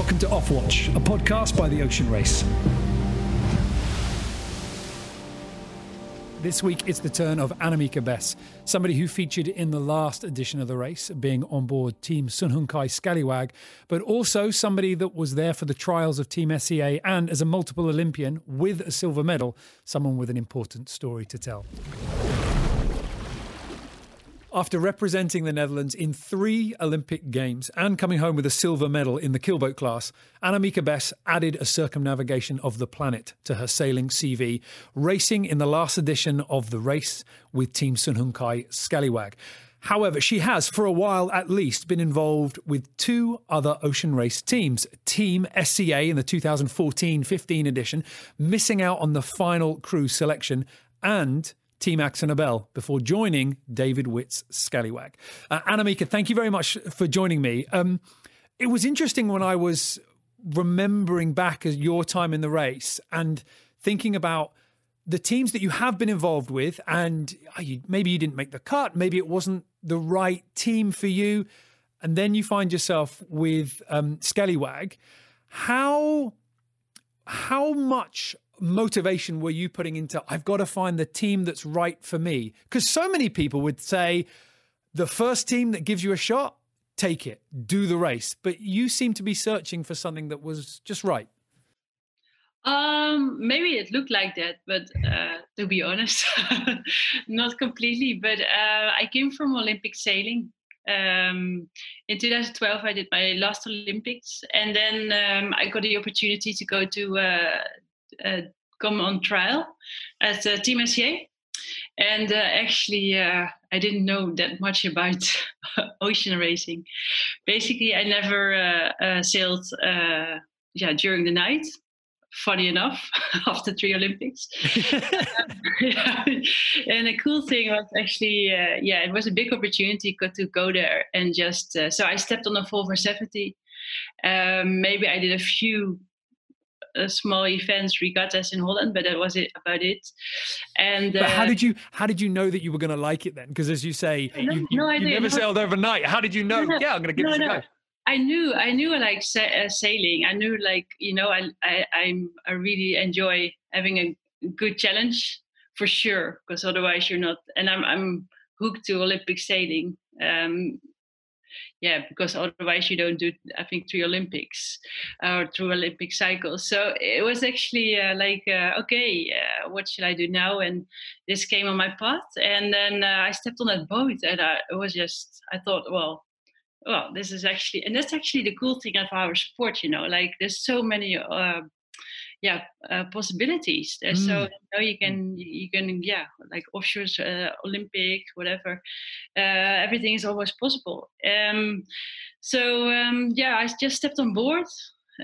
Welcome to Offwatch, a podcast by the Ocean Race. This week, it's the turn of Annemieke Bes, somebody who featured in the last edition of the race, being on board Team Sun Sunhunkai Scallywag, but also somebody that was there for the trials of Team SCA and as a multiple Olympian with a silver medal, someone with an important story to tell. After representing the Netherlands in three Olympic Games and coming home with a silver medal in the keelboat class, Annemieke Bes added a circumnavigation of the planet to her sailing CV, racing in the last edition of the race with Team Sun Hung Kai Scallywag. However, she has, for a while at least, been involved with two other ocean race teams Team SCA in the 2014 15 edition, missing out on the final crew selection, and Team AkzoNobel before joining David Witt's Scallywag. Uh, Annemieke, thank you very much for joining me. Um, it was interesting when I was remembering back as your time in the race and thinking about the teams that you have been involved with, and uh, maybe you didn't make the cut, maybe it wasn't the right team for you, and then you find yourself with um, Scallywag. How how much motivation were you putting into I've got to find the team that's right for me? Because so many people would say the first team that gives you a shot, take it, do the race. But you seem to be searching for something that was just right. Um, maybe it looked like that, but uh, to be honest, not completely. But uh, I came from Olympic sailing. Um, in 2012, I did my last Olympics, and then um, I got the opportunity to go to uh, come on trial at uh, Team SCA. And uh, actually, uh, I didn't know that much about ocean racing. Basically, I never uh, uh, sailed yeah, during the night funny enough after three olympics yeah. and the cool thing was actually uh, yeah it was a big opportunity to go there and just uh, so i stepped on a volvo 70 um, maybe i did a few uh, small events, regattas in Holland, but that was it about it. And but how uh, did you how did you know that you were going to like it then? Because as you say, no, you, you, no, you never no, sailed overnight. How did you know? yeah, I'm going to give this a go. I knew, I knew, like sa- uh, sailing. I knew, like you know, I, I, I'm, I really enjoy having a good challenge for sure. Because otherwise, you're not. And I'm, I'm hooked to Olympic sailing. Um, yeah because otherwise you don't do i think three olympics or two olympic cycles. So it was actually uh, like uh, okay uh, what should i do now? And this came on my path. And then uh, i stepped on that boat and I, it was just i thought well well this is actually and that's actually the cool thing of our sport you know like there's so many uh, yeah uh, possibilities. Mm. so you know you can you can yeah like offshore uh, olympic whatever uh, everything is always possible. Um, so um, yeah i just stepped on board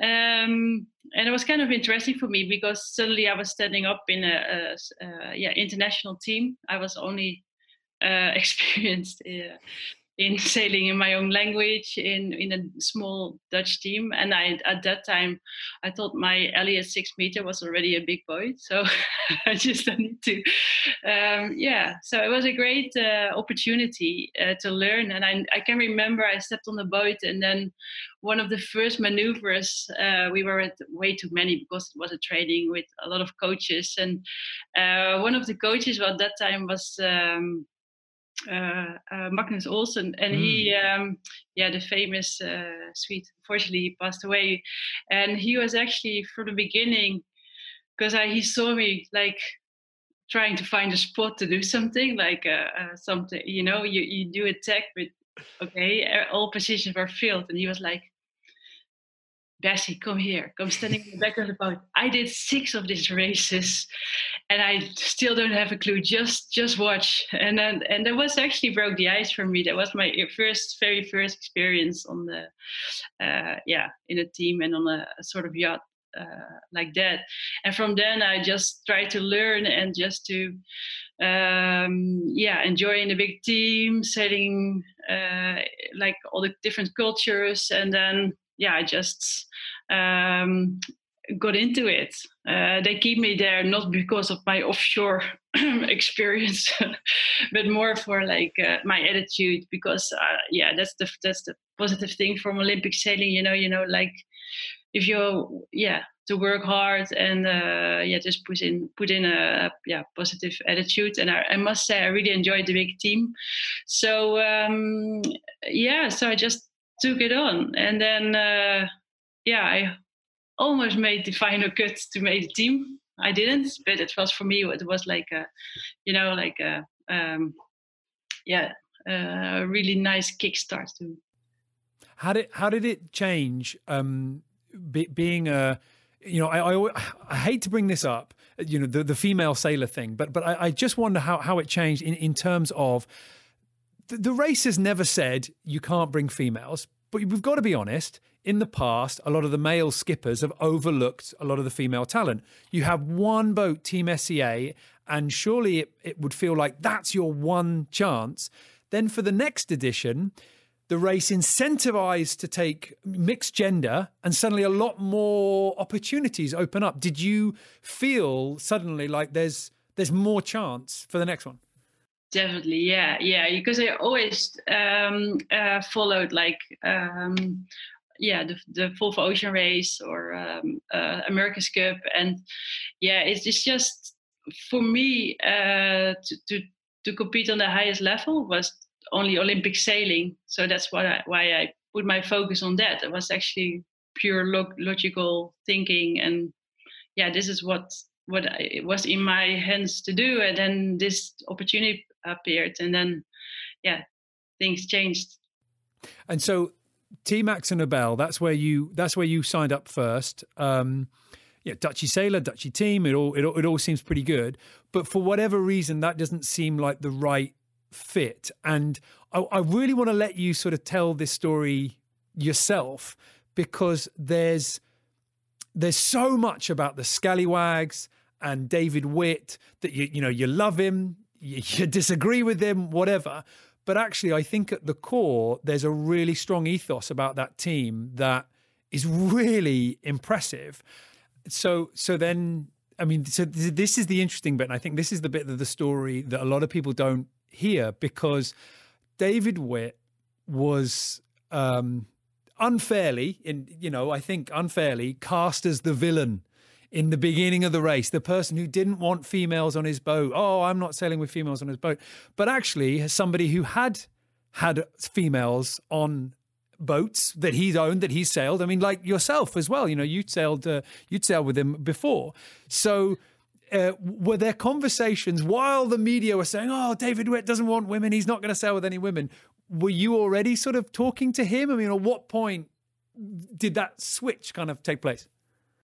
um, and it was kind of interesting for me because suddenly i was standing up in a, a, a yeah international team. I was only uh, experienced uh, in sailing in my own language in in a small Dutch team. And I at that time I thought my Elliott six meter was already a big boat, so I just don't need to. Um, yeah, so it was a great uh, opportunity uh, to learn. And I I can remember I stepped on the boat and then one of the first maneuvers uh, we were at way too many because it was a training with a lot of coaches and uh, one of the coaches at that time was um, Magnus Olsson, and mm. he, um, yeah, the famous uh, Swede, fortunately he passed away, and he was actually from the beginning, because he saw me like trying to find a spot to do something, like uh, uh, something, you know, you you do attack with, okay, all positions were filled, and he was like, Bessie, come here, come standing in the back of the boat. I did six of these races, and I still don't have a clue. Just, just watch. And then, and that was actually broke the ice for me. That was my first, very first experience on the, uh, yeah, in a team and on a, a sort of yacht uh, like that. And from then, I just tried to learn and just to, um, yeah, enjoying the big team, sailing uh, like all the different cultures, and then yeah, I just um, got into it. Uh, they keep me there not because of my offshore experience, but more for like uh, my attitude. Because uh, yeah, that's the that's the positive thing from Olympic sailing. You know, you know, like if you yeah to work hard and uh, yeah just put in put in a yeah positive attitude. And I, I must say I really enjoyed the big team. So um, yeah, so I just took it on, and then uh, yeah I almost made the final cut to make the team. I didn't, but it was for me. It was like a, you know, like a, um, yeah, a really nice kickstart to. How did how did it change? Um, be, being a, you know, I, I, I hate to bring this up, you know, the the female sailor thing, but but I, I just wonder how how it changed in in terms of. The, the race has never said you can't bring females, but we've got to be honest in the past, a lot of the male skippers have overlooked a lot of the female talent. You have one boat, Team SCA, and surely it, it would feel like that's your one chance. Then for the next edition, the race incentivized to take mixed gender and suddenly a lot more opportunities open up. Did you feel suddenly like there's there's more chance for the next one? Definitely, yeah, yeah. Because I always um, uh, followed like um, yeah the the Volvo Ocean Race or um, uh, America's Cup, and yeah, it's, it's just for me uh, to, to to compete on the highest level was only Olympic sailing. So that's why I, why I put my focus on that. It was actually pure log- logical thinking, and yeah, this is what what I, was in my hands to do. And then this opportunity appeared, and then yeah, things changed. And so Team AkzoNobel, that's where you that's where you signed up first. Um, yeah, Dutchy sailor, Dutchy team. It all, it all it all seems pretty good, but for whatever reason, that doesn't seem like the right fit. And I, I really want to let you sort of tell this story yourself because there's there's so much about the scallywags and David Witt that you you know you love him, you, you disagree with him, whatever. But actually, I think at the core, there's a really strong ethos about that team that is really impressive. So, so then, I mean, so this is the interesting bit, and I think this is the bit of the story that a lot of people don't hear because David Witt was um, unfairly, in you know, I think unfairly cast as the villain in the beginning of the race, the person who didn't want females on his boat. Oh, I'm not sailing with females on his boat. But actually, somebody who had had females on boats that he's owned, that he's sailed. I mean, like yourself as well. You know, you'd sailed, uh, you'd sailed with him before. So, uh, were there conversations while the media were saying, "Oh, David Witt doesn't want women; he's not going to sail with any women"? Were you already sort of talking to him? I mean, at what point did that switch kind of take place?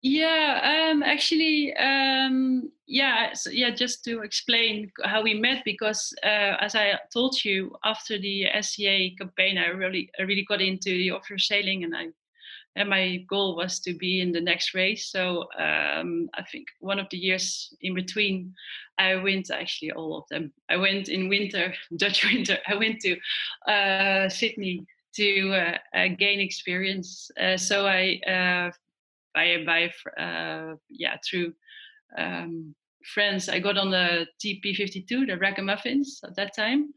Yeah, um, actually, um, yeah, so, yeah. Just to explain how we met, because uh, as I told you, after the SCA campaign, I really, I really got into the offshore sailing, and I, and my goal was to be in the next race. So um, I think one of the years in between, I went actually all of them. I went in winter, Dutch winter. I went to uh, Sydney to uh, uh, gain experience. Uh, so I uh, by by uh, yeah through um, friends. I got on the TP52, the Ragamuffins at that time,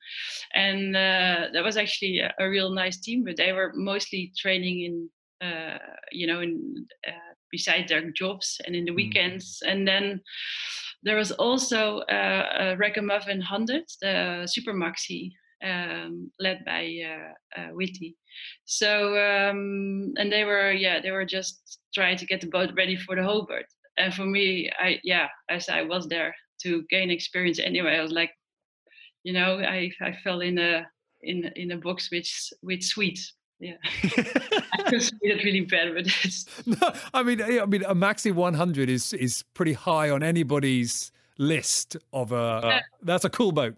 and uh, that was actually a, a, real nice team. But they were mostly training in, uh, you know, in uh, beside their jobs and in the mm. weekends. Mm. And then there was also uh, a Ragamuffin Hundred, the Super Maxi um, led by uh, uh, Witty. So um, and they were yeah they were just trying to get the boat ready for the Hobart. And for me, I yeah as I was there to gain experience anyway, I was like, you know, I I fell in a in in a box with with sweets. Yeah, I just it really bad, but it's... no. I mean, I mean, a Maxi 100 is is pretty high on anybody's list of a. Yeah. that's a cool boat.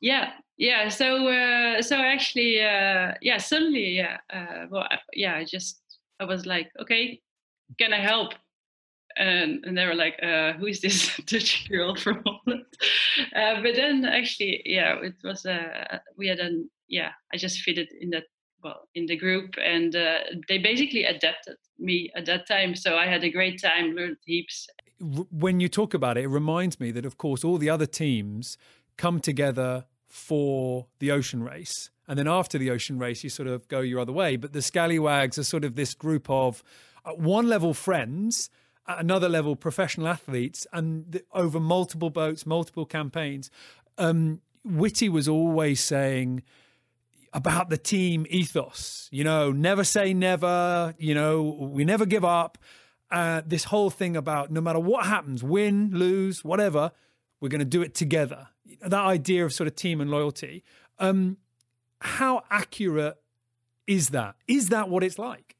Yeah, yeah so uh, so actually uh, yeah suddenly yeah uh, well yeah i just i was like okay can i help and, and they were like uh, who is this dutch girl from holland uh, but then actually yeah it was uh, we had an yeah i just fitted in that well in the group, and they basically adapted me at that time. So I had a great time, learned heaps. When you talk about it, it reminds me that of course all the other teams come together for the ocean race. And then after the ocean race, you sort of go your other way. But the Scallywags are sort of this group of at one level friends, at another level professional athletes, and the, over multiple boats, multiple campaigns. Um, Whitty was always saying about the team ethos, you know, never say never, you know, we never give up. Uh, this whole thing about no matter what happens, win, lose, whatever, we're going to do it together. That idea of sort of team and loyalty. Um, how accurate is that? Is that what it's like?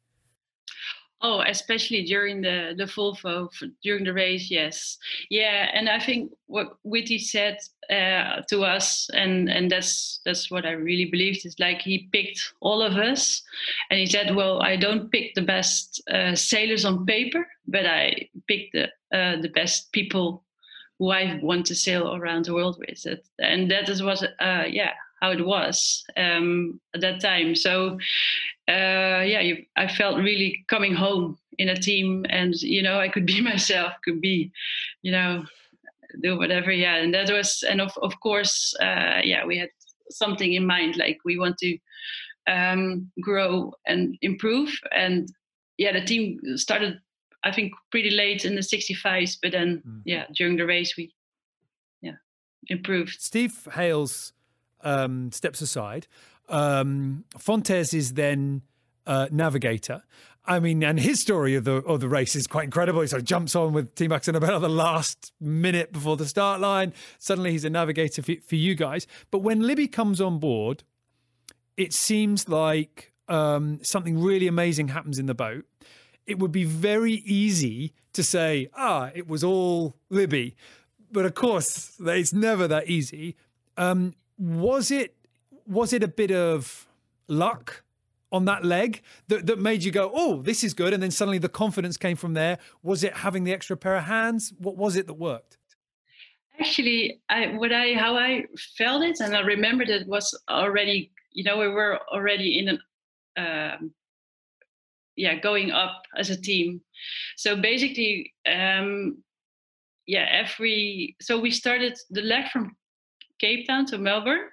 Oh, especially during the the Volvo during the race, yes, yeah. And I think what Whitty said uh, to us, and and that's that's what I really believed is like he picked all of us, and he said, well, I don't pick the best uh, sailors on paper, but I pick the uh, the best people who I want to sail around the world with. It, and that is what, uh, yeah, how it was um, at that time. So uh, yeah, you, I felt really coming home in a team, and you know, I could be myself, could be, you know, do whatever. Yeah, and that was, and of of course, uh, yeah, we had something in mind, like we want to um, grow and improve, and yeah, the team started. I think pretty late in the 65s, but then mm. yeah, during the race we yeah improved. Steve Hayles um, steps aside. Um, Fontes is then uh, navigator. I mean, and his story of the of the race is quite incredible. He sort of jumps on with Team Axon about the last minute before the start line. Suddenly, he's a navigator for, for you guys. But when Libby comes on board, it seems like um, something really amazing happens in the boat. It would be very easy to say, "Ah, it was all Libby," but of course, it's never that easy. Um, was it was it a bit of luck on that leg that, that made you go, oh, this is good? And then suddenly the confidence came from there. Was it having the extra pair of hands? What was it that worked? Actually, I, what I how I felt it, and I remembered it was already, you know, we were already in an, um, yeah, going up as a team. So basically, um, yeah, every so we started the leg from Cape Town to Melbourne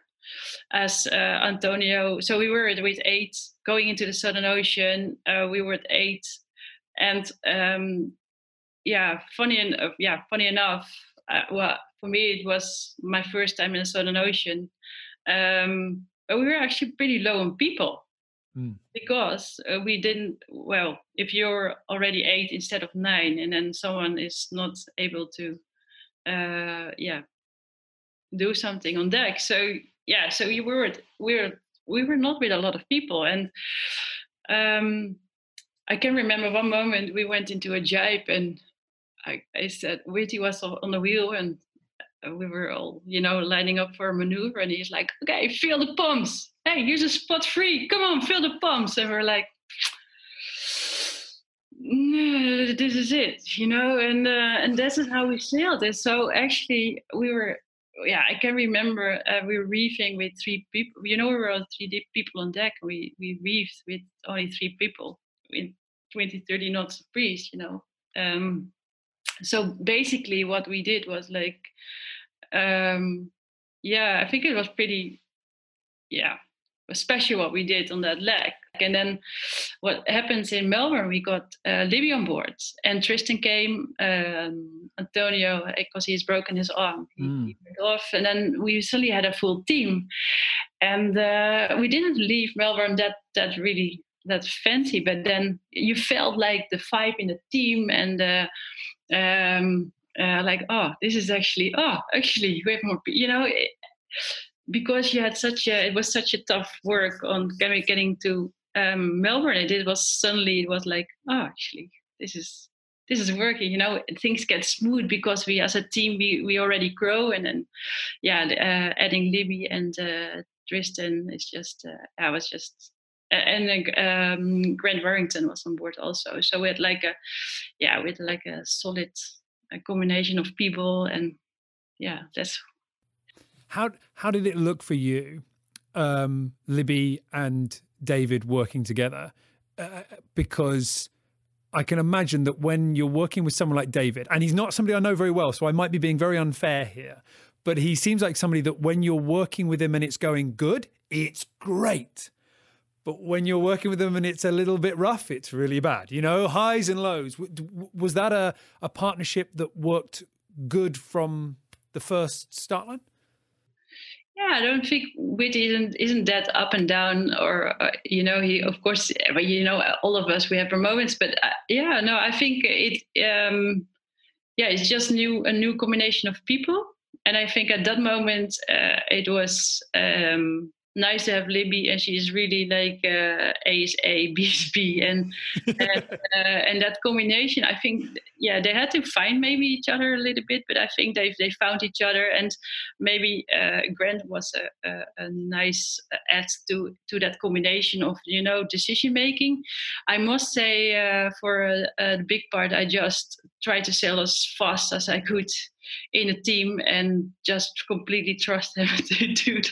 as uh, Antonio. So we were with eight going into the Southern Ocean. Uh, we were at eight, and um, yeah, funny enough, yeah, funny enough. Uh, well, for me, it was my first time in the Southern Ocean. Um, but we were actually pretty low on people mm. because uh, we didn't. Well, if you're already eight instead of nine, and then someone is not able to, uh, yeah, do something on deck. So yeah, so we were we were we were not with a lot of people, and um, I can remember one moment we went into a jibe, and I, I said Whitty was on the wheel, and we were all you know lining up for a maneuver, and he's like, "Okay, feel the pumps. Hey, here's a spot free. Come on, feel the pumps." And we're like. No, this is it, you know, and uh, and this is how we sailed. And so actually, we were yeah, I can remember uh, we were reefing with three people. You know, we were all three people on deck. We we reefed with only three people in 20, 30 knots of breeze. You know, um, so basically what we did was like, um, yeah, I think it was pretty, yeah, especially what we did on that leg. And then what happens in Melbourne, we got uh, Libby on board, and Tristan came, um, Antonio, because he's broken his arm, he, mm. he went off, and then we suddenly had a full team, and uh, we didn't leave Melbourne that that really that fancy, but then you felt like the vibe in the team and. Uh, um, uh, like oh this is actually oh actually we have more you know it, because you had such a it was such a tough work on getting getting to um, Melbourne, it, it was suddenly it was like, oh, actually, this is this is working. You know, things get smooth because we, as a team, we we already grow, and then, yeah, uh, adding Libby and uh, Tristan is just, uh, I was just, and um, Grant Wharington was on board also. So we had like a, yeah, with like a solid a combination of people, and yeah, that's. How how did it look for you, um, Libby and David working together uh, because I can imagine that when you're working with someone like David, and he's not somebody I know very well, so I might be being very unfair here, but he seems like somebody that when you're working with him and it's going good, it's great. But when you're working with them and it's a little bit rough, it's really bad. You know, highs and lows. Was that a, a partnership that worked good from the first start line? Yeah, I don't think Witty isn't isn't that up and down, or uh, you know, he of course, you know, all of us we have our moments, but uh, yeah, no, I think it, um, yeah, it's just new a new combination of people, and I think at that moment uh, it was um, nice to have Libby, and she's really like uh, A is A, B is B, and and, uh, and that combination. I think, yeah, they had to find maybe each other a little bit, but I think they they found each other, and maybe uh, Grant was a, a, a, nice add to to that combination of you know decision making. I must say, uh, for a, a big part, I just tried to sell as fast as I could in a team and just completely trust them to do the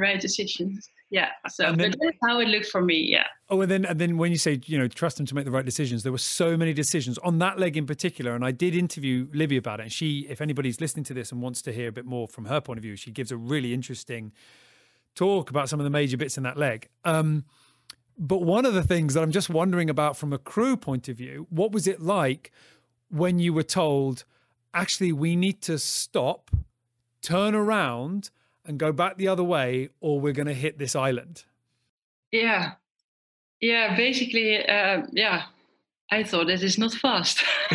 right decisions. Yeah. So then, that's how it looked for me. Yeah. Oh, and then and then when you say you know trust them to make the right decisions, there were so many decisions on that leg in particular. And I did interview Libby about it. And she, if anybody's listening to this and wants to hear a bit more from her point of view, she gives a really interesting talk about some of the major bits in that leg. Um, but one of the things that I'm just wondering about from a crew point of view, what was it like when you were told? Actually, we need to stop, turn around, and go back the other way, or we're going to hit this island. Yeah. Yeah. Basically, uh, yeah. I thought it is not fast.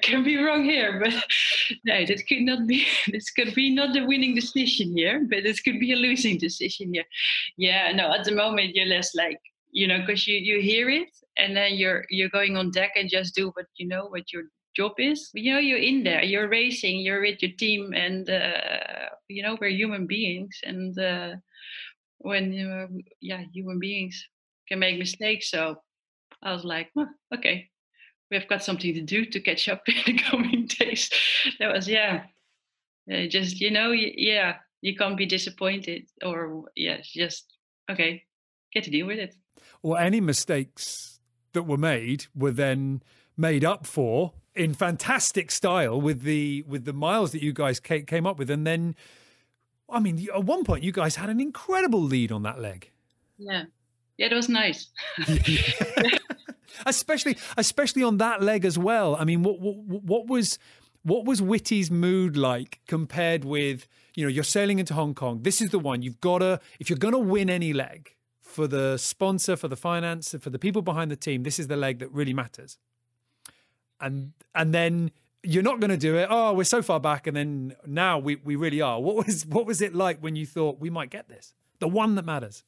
Can be wrong here, but no, this could not be. This could be not the winning decision here, but this could be a losing decision here. Yeah, no. At the moment, you're less like you know, because you you hear it and then you're you're going on deck and just do what you know what your job is. You know you're in there you're racing you're with your team and uh, you know we're human beings and uh, when you uh, yeah human beings can make mistakes. So i was like well, okay we've got something to do to catch up in the coming days. That was yeah uh, just you know yeah you can't be disappointed or yeah, just okay get to deal with it. Or any mistakes that were made were then made up for in fantastic style with the with the miles that you guys came up with. And then i mean at one point you guys had an incredible lead on that leg. Yeah. Yeah it was nice. Especially especially on that leg as well. I mean what, what what was what was Witty's mood like compared with you know you're sailing into hong kong. This is the one. You've got to if you're going to win any leg for the sponsor, for the finance, for the people behind the team, this is the leg that really matters. And and then you're not going to do it. Oh, we're so far back, and then now we we really are. What was what was it like when you thought we might get this, the one that matters?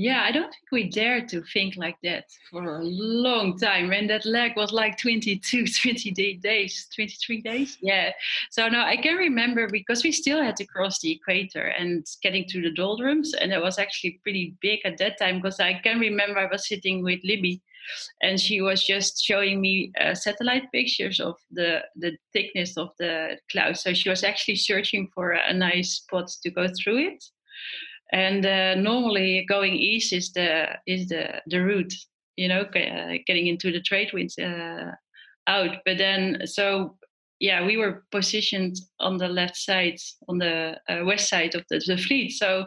Yeah, I don't think we dared to think like that for a long time. When that leg was like 22, 20 days, 23 days. Yeah. So now I can remember because we still had to cross the equator and getting to the doldrums. And it was actually pretty big at that time because I can remember I was sitting with Libby and she was just showing me uh, satellite pictures of the, the thickness of the cloud. So she was actually searching for a nice spot to go through it and uh, normally going east is the is the the route you know getting into the trade winds uh, out. But then so yeah we were positioned on the left side on the uh, west side of the, the fleet. So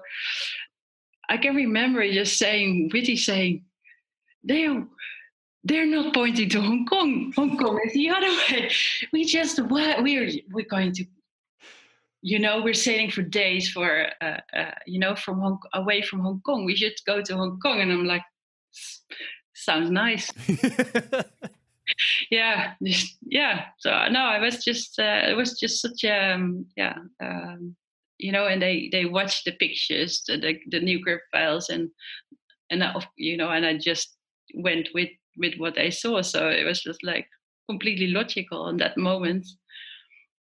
i can remember just saying witty saying they're they're not pointing to hong kong. Hong kong is the other way. We just we're we're going to you know we're sailing for days for uh, uh, you know from Hong, away from Hong Kong. We should go to Hong Kong, and I'm like, sounds nice. yeah, just, yeah. So no, I was just uh, it was just such a um, yeah. Um, you know, and they they watched the pictures, the the, the nuclear files, and and I, you know, and I just went with with what I saw. So it was just like completely logical in that moment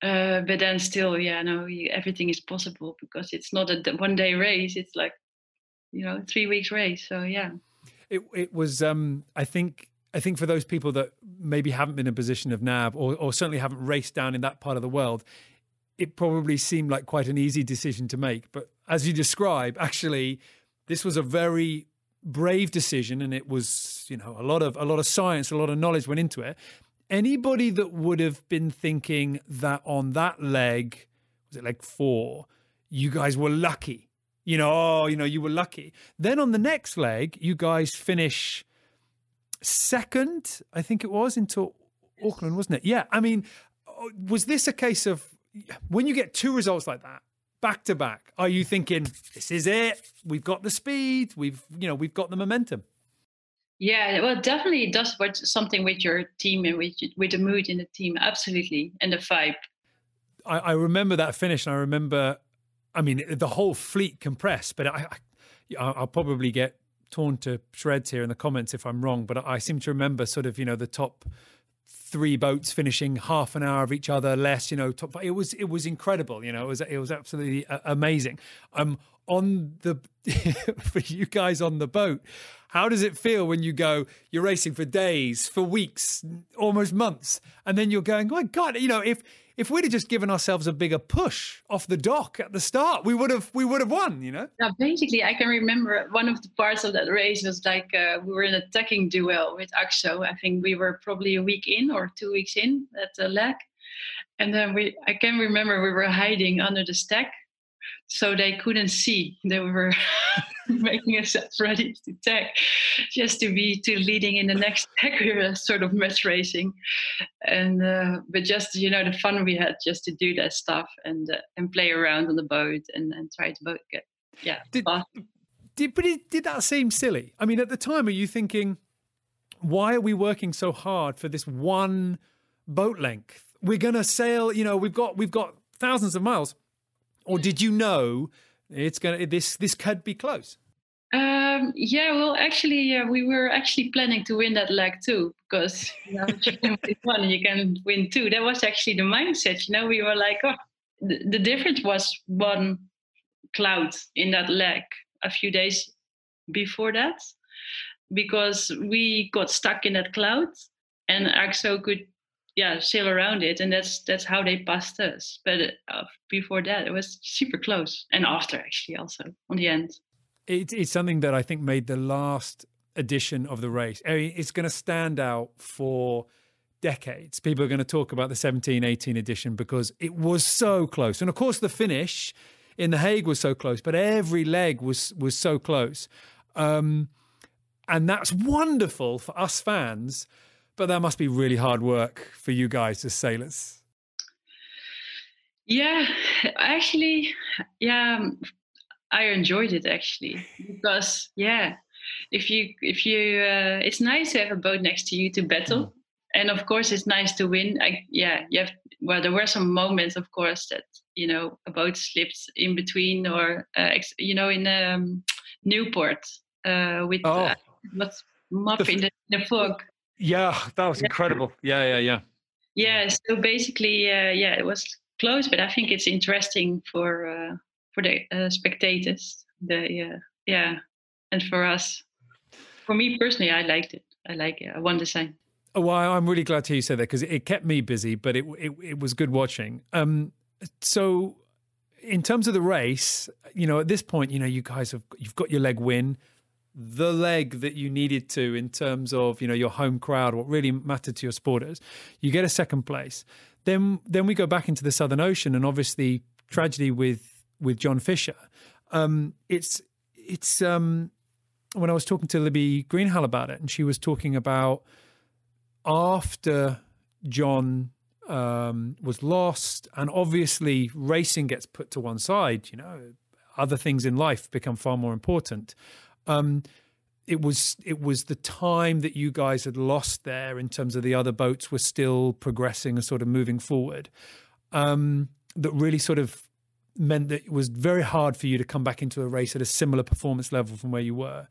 uh, but then still, yeah, no, you, everything is possible because it's not a one day race. It's like, you know, three weeks race. So yeah. It it was. Um, I think I think for those people that maybe haven't been in a position of nav or or certainly haven't raced down in that part of the world, it probably seemed like quite an easy decision to make. But as you describe, actually, this was a very brave decision, and it was you know a lot of a lot of science, a lot of knowledge went into it. Anybody that would have been thinking that on that leg, was it leg four, you guys were lucky. You know, oh, you know, you were lucky. Then on the next leg, you guys finish second, I think it was, into Auckland, wasn't it? Yeah. I mean, was this a case of when you get two results like that back to back, are you thinking this is it? We've got the speed. We've you know we've got the momentum. Yeah, well, definitely it does what something with your team and with with the mood in the team, absolutely, and the vibe. I, I remember that finish, and I remember, I mean, the whole fleet compressed. But I, I I'll probably get torn to shreds here in the comments if I'm wrong. But I seem to remember sort of you know the top three boats finishing half an hour of each other less you know top it was it was incredible you know it was it was absolutely amazing i'm on the for you guys on the boat how does it feel when you go you're racing for days for weeks almost months and then you're going my god you know if if we'd have just given ourselves a bigger push off the dock at the start, we would have we would have won. You know. Yeah, basically, I can remember one of the parts of that race was like uh, we were in a tacking duel with Akzo. I think we were probably a week in or two weeks in at the leg, and then we I can remember we were hiding under the stack so they couldn't see. They were making us ready to tag just to be to leading in the next were sort of match racing. And uh, but just you know the fun we had just to do that stuff and uh, and play around on the boat and, and try to boat get yeah did, did but it, did that seem silly? I mean at the time are you thinking why are we working so hard for this one boat length? We're going to sail you know we've got we've got thousands of miles or did you know it's gonna this this could be close? Um, yeah, well, actually, uh, we were actually planning to win that leg too, because you know, you one, you can win two. That was actually the mindset. You know, we were like, oh, the, the difference was one cloud in that leg a few days before that, because we got stuck in that cloud, and Akzo could yeah sail around it and that's that's how they passed us. But uh, before that it was super close and after actually also on the end. It, it's something that i think made the last edition of the race I mean, it's going to stand out for decades. People are going to talk about the 17 18 edition because it was so close. And of course the finish in the hague was so close but every leg was was so close. Um, and that's wonderful for us fans but that must be really hard work for you guys as sailors. Yeah, actually, yeah, I enjoyed it actually because yeah, if you if you uh, it's nice to have a boat next to you to battle, mm. and of course it's nice to win. I, yeah, you have well there were some moments of course that you know a boat slipped in between or uh, you know in um, Newport uh, with oh. uh, what's muff in the, the fog. Yeah, that was incredible. Yeah, yeah, yeah. Yeah. So basically, uh, yeah, it was close, but I think it's interesting for uh, for the uh, spectators. The yeah, yeah, and for us. For me personally, I liked it. I like it. I won the sign. Oh, well, I'm really glad to hear you said that because it kept me busy, but it, it it was good watching. Um, so in terms of the race, you know, at this point, you know, you guys have you've got your leg win the leg that you needed to in terms of you know your home crowd what really mattered to your supporters you get a second place. Then then we go back into the southern ocean and obviously tragedy with with john fisher. Um, it's it's um, when i was talking to libby greenhalgh about it and she was talking about after john um, was lost and obviously racing gets put to one side you know other things in life become far more important um, it was it was the time that you guys had lost there in terms of the other boats were still progressing and sort of moving forward um, that really sort of meant that it was very hard for you to come back into a race at a similar performance level from where you were.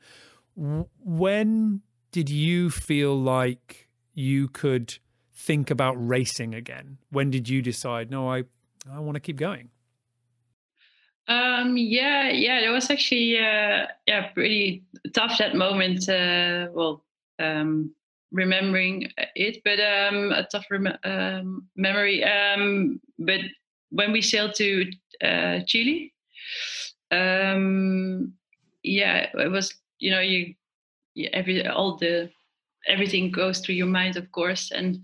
When did you feel like you could think about racing again? When did you decide no i i want to keep going um, yeah, yeah, it was actually uh, yeah pretty tough that moment. Uh, well, um, remembering it, but um, a tough rem- um, memory. Um, but when we sailed to uh, Chile, um, yeah, it was you know you, you every all the everything goes through your mind of course and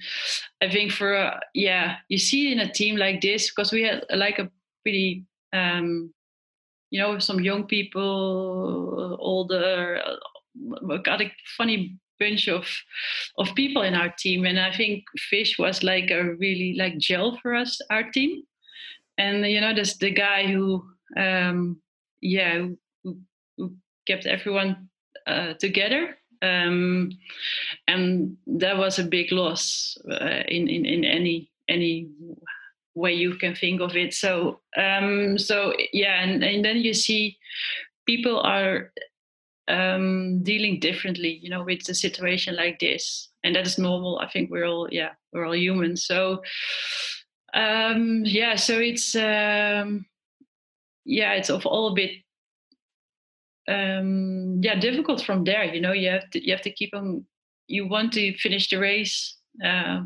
i think for uh, yeah you see in a team like this because we had like a pretty um you know some young people older uh, got a funny bunch of of people in our team and i think fish was like a really like gel for us our team. And you know there's the guy who um yeah who, who kept everyone uh, together um, and that was a big loss uh, in, in in any any way you can think of it. So um, so yeah, and, and then you see people are um, dealing differently, you know, with the situation like this, and that is normal. I think we're all yeah we're all human. So um, yeah, so it's um, yeah it's of all a bit um, yeah difficult from there you know you have to you have to keep on you want to finish the race uh,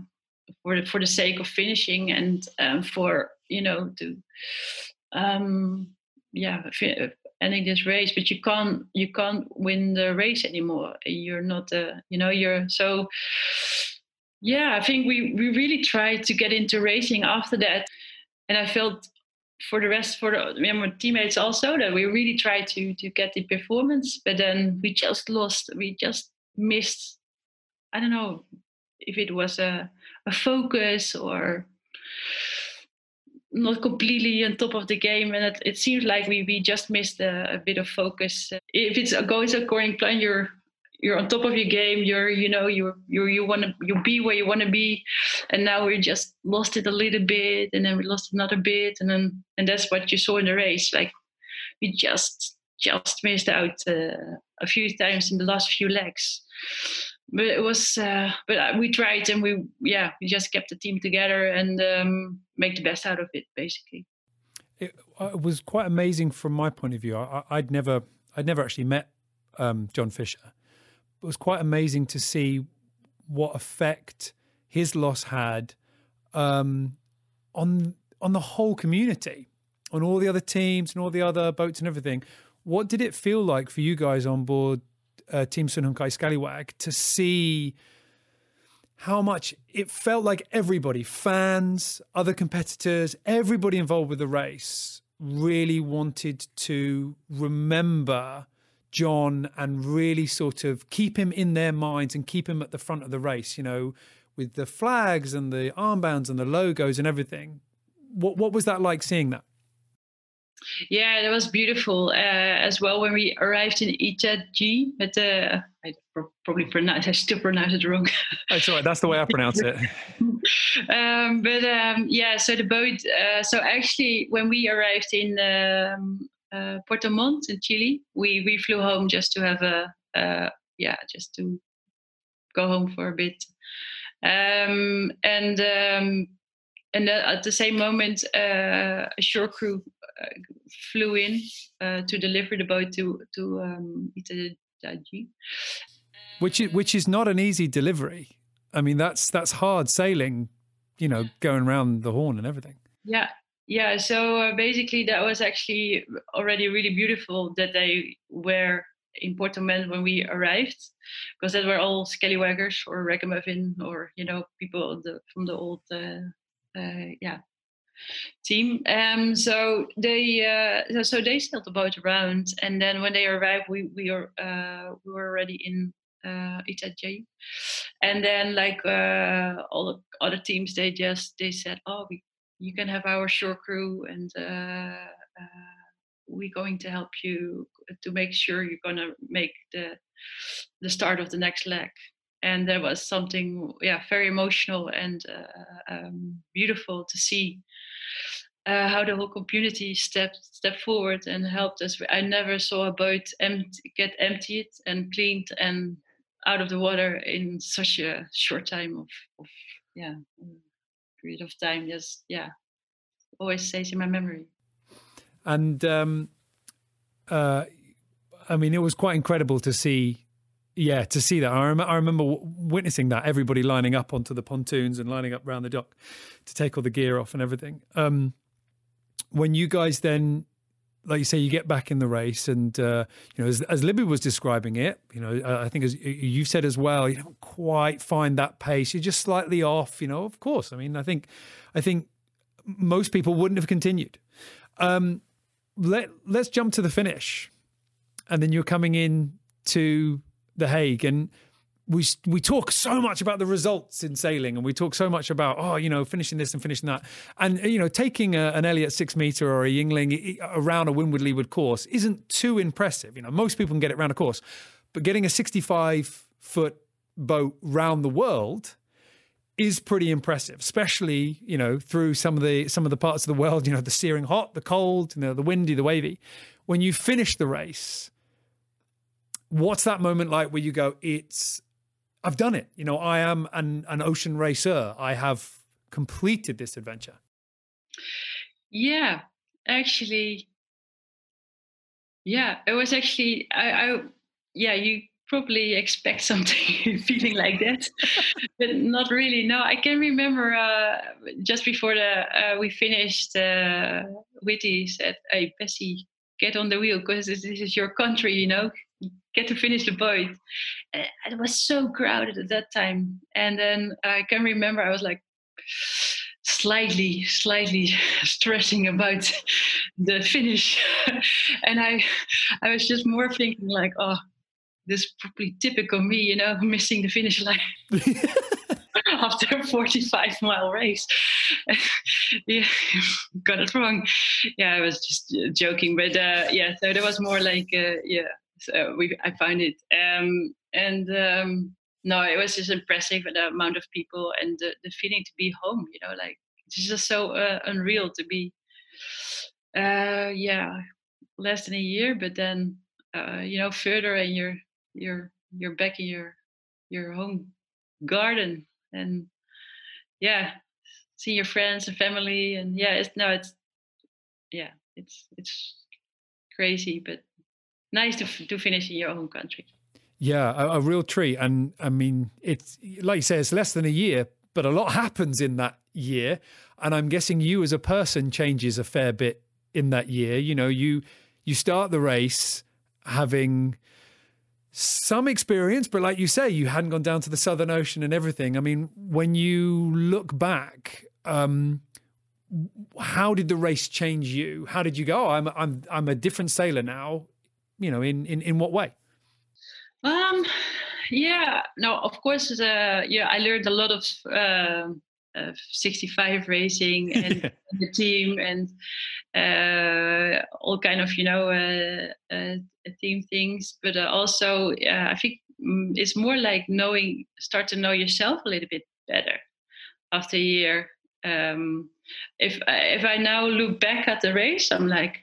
for the, for the sake of finishing and um, for you know to um, yeah fi- ending this race. But you can't you can't win the race anymore. You're not uh, you know you're so yeah i think we we really tried to get into racing after that. And i felt for the rest for the my teammates also that we really tried to to get the performance. But then we just lost we just missed i don't know if it was a, a focus or not completely on top of the game. And it, it seems like we, we just missed a, a bit of focus. If it's goes according plan you're you're on top of your game you're you know you're you you want to you be where you want to be. And now we just lost it a little bit and then we lost another bit and then and that's what you saw in the race. Like we just just missed out uh, a few times in the last few legs but it was uh, but we tried and we yeah we just kept the team together and um, make the best out of it basically. It, uh, it was quite amazing from my point of view. I, would never i'd never actually met um, john fisher. It was quite amazing to see what effect his loss had um, on on the whole community, on all the other teams and all the other boats and everything. What did it feel like for you guys on board uh, Team Kai Scallywag to see how much it felt like everybody, fans, other competitors, everybody involved with the race, really wanted to remember John and really sort of keep him in their minds and keep him at the front of the race, you know, with the flags and the armbands and the logos and everything. What what was that like seeing that? Yeah, that was beautiful uh, as well when we arrived in Itaji at the. I probably pronounce. I still pronounce it wrong. That's right. That's the way I pronounce it. um, but um, yeah, so the boat. Uh, so actually, when we arrived in um, uh, Puerto Montt in Chile. We we flew home just to have a uh, yeah, just to go home for a bit. Um, and um, and uh, at the same moment, uh, a shore crew flew in uh, to deliver the boat to to um, Itajaí. Which is which is not an easy delivery. I mean, that's that's hard sailing, you know, going around the horn and everything. Yeah, yeah so uh, basically that was actually already really beautiful that they were in Porto Portman when we arrived because they were all scallywaggers or ragamuffin or you know people the, from the old uh, uh, yeah team um so they uh so they sailed the boat around and then when they arrived we we were uh we were already in uh Itajaí. and then like uh all the other teams they just they said oh we you can have our shore crew and uh, uh, we're going to help you to make sure you're to make the the start of the next leg and there was something yeah very emotional and uh, um, beautiful to see uh, how the whole community stepped stepped forward and helped us. I never saw a boat empty, get emptied and cleaned and out of the water in such a short time of, of yeah period of time. Just yeah. Always stays in my memory. And um uh i mean it was quite incredible to see yeah to see that i, rem- I remember witnessing that everybody lining up onto the pontoons and lining up around the dock to take all the gear off and everything um when you guys then like you say, you get back in the race, and uh, you know, as, as Libby was describing it, you know, I think as you said as well, you don't quite find that pace. You're just slightly off. You know, of course. I mean, I think, I think most people wouldn't have continued. Um, let Let's jump to the finish, and then you're coming in to the Hague, and we we talk so much about the results in sailing, and we talk so much about oh, you know, finishing this and finishing that, and you know, taking a, an Elliott six meter or a Yngling around a Windward Leeward course isn't too impressive. You know, most people can get it around a course, but getting a sixty-five foot boat round the world is pretty impressive, especially you know through some of the some of the parts of the world. You know, the searing hot, the cold, you know, the windy, the wavy. When you finish the race, what's that moment like where you go, it's I've done it. You know, I am an, an ocean racer. I have completed this adventure. Yeah, actually, yeah, it was actually, I, I yeah, you probably expect something feeling like that, but not really. No, I can remember uh, just before the uh, we finished, uh, Whitty said, "Hey, Bessie, get on the wheel because this is your country, you know get to finish the boat. it was so crowded at that time. And then I can remember I was like slightly, slightly stressing about the finish. and I I was just more thinking like, oh, this is probably typical me, you know, missing the finish line. after a 45 mile race. yeah, got it wrong. Yeah, I was just joking, but uh, yeah, so there was more like, uh, yeah, so we I find it. Um, and um, no, it was just impressive the amount of people and the, the feeling to be home. You know, like it's just so uh, unreal to be. Uh, yeah, less than a year, but then uh, you know further, and you're you're you're back in your your home garden, and yeah, see your friends and family, and yeah, it's no, it's yeah, it's it's crazy, but nice to to finish in your own country. Yeah, a, a, real treat. And I mean, it's like you say, it's less than a year, but a lot happens in that year. And I'm guessing you as a person changes a fair bit in that year. You know, you you start the race having some experience, but like you say, you hadn't gone down to the Southern Ocean and everything. I mean, when you look back, um, how did the race change you? How did you go? Oh, I'm I'm I'm a different sailor now you know, in in in what way? Um, yeah, no, of course. Uh, yeah, I learned a lot of uh, uh, 65 racing and the team and uh, all kind of you know uh, uh, team things. But also, I think mm, it's more like knowing, start to know yourself a little bit better after a year. Um, if if I now look back at the race, I'm like,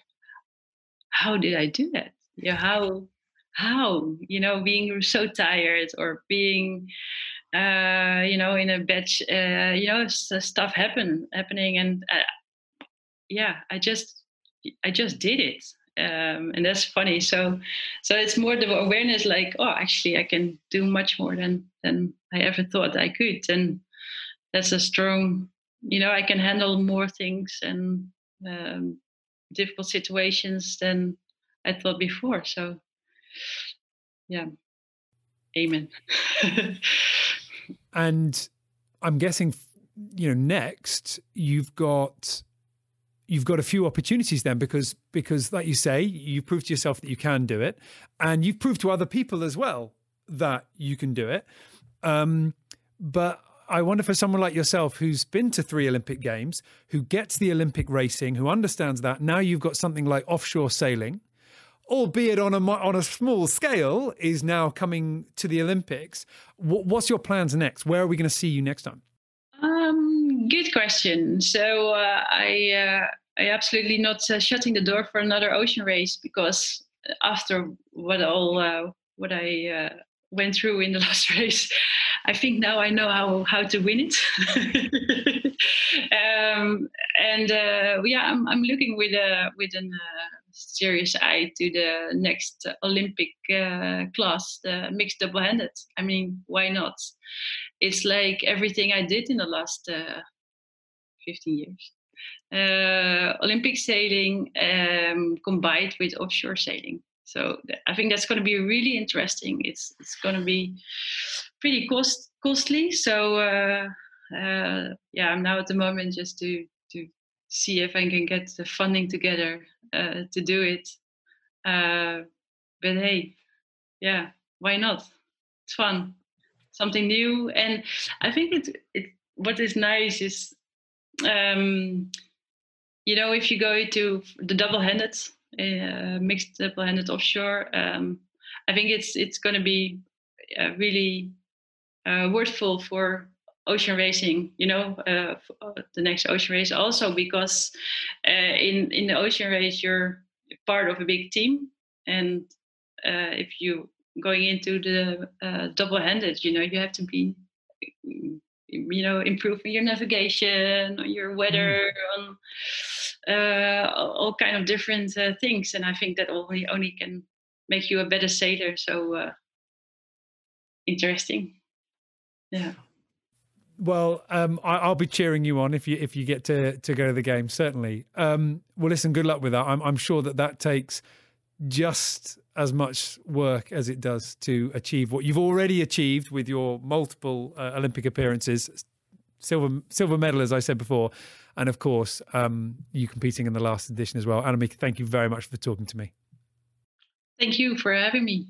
how did I do that? Yeah how how you know being so tired or being uh you know in a batch uh you know stuff happen happening and uh, yeah i just i just did it um, and that's funny. So so it's more the awareness like oh actually i can do much more than than i ever thought i could and that's a strong you know i can handle more things and um, difficult situations than I thought before. So, yeah, amen. and I'm guessing, you know, next you've got you've got a few opportunities then because because like you say you've proved to yourself that you can do it and you've proved to other people as well that you can do it um, but I wonder for someone like yourself who's been to three Olympic Games, who gets the Olympic racing, who understands that, now you've got something like offshore sailing, albeit on a on a small scale, is now coming to the Olympics. what's your plans next? Where are we going to see you next time? Um, good question. So uh, I uh, I absolutely not uh, shutting the door for another ocean race because after what all uh, what I uh, went through in the last race, I think now I know how how to win it. um, and uh, yeah, I'm I'm looking with a with an serious eye to the next Olympic uh, class, the mixed double-handed. I mean, why not? It's like everything I did in the last uh, 15 years. uh, Olympic sailing um, combined with offshore sailing. So I think that's going to be really interesting. It's it's going to be pretty cost costly. So uh, uh, yeah, I'm now at the moment just to see if I can get the funding together uh, to do it. Uh, but hey, yeah, why not? It's fun, something new, and I think it it what is nice is. Um, you know, if you go to the double-handed uh, mixed double-handed offshore. Um, I think it's it's going to be uh, really uh, worthful for ocean racing. You know, uh, uh, the next ocean race also because uh, in in the ocean race you're part of a big team, and if you going into the double-handed, you know, you have to be you know improving your navigation on your weather mm. on uh, all kind of different uh, things and i think that only only can make you a better sailor so uh, interesting yeah well, um, I, will be cheering you on if you if you get to to go to the game. Certainly. Um, well, listen. Good luck with that. I'm, I'm sure that that takes just as much work as it does to achieve what you've already achieved with your multiple uh, Olympic appearances, silver silver medal, as I said before, and of course um, you competing in the last edition as well. Annemieke, thank you very much for talking to me. Thank you for having me.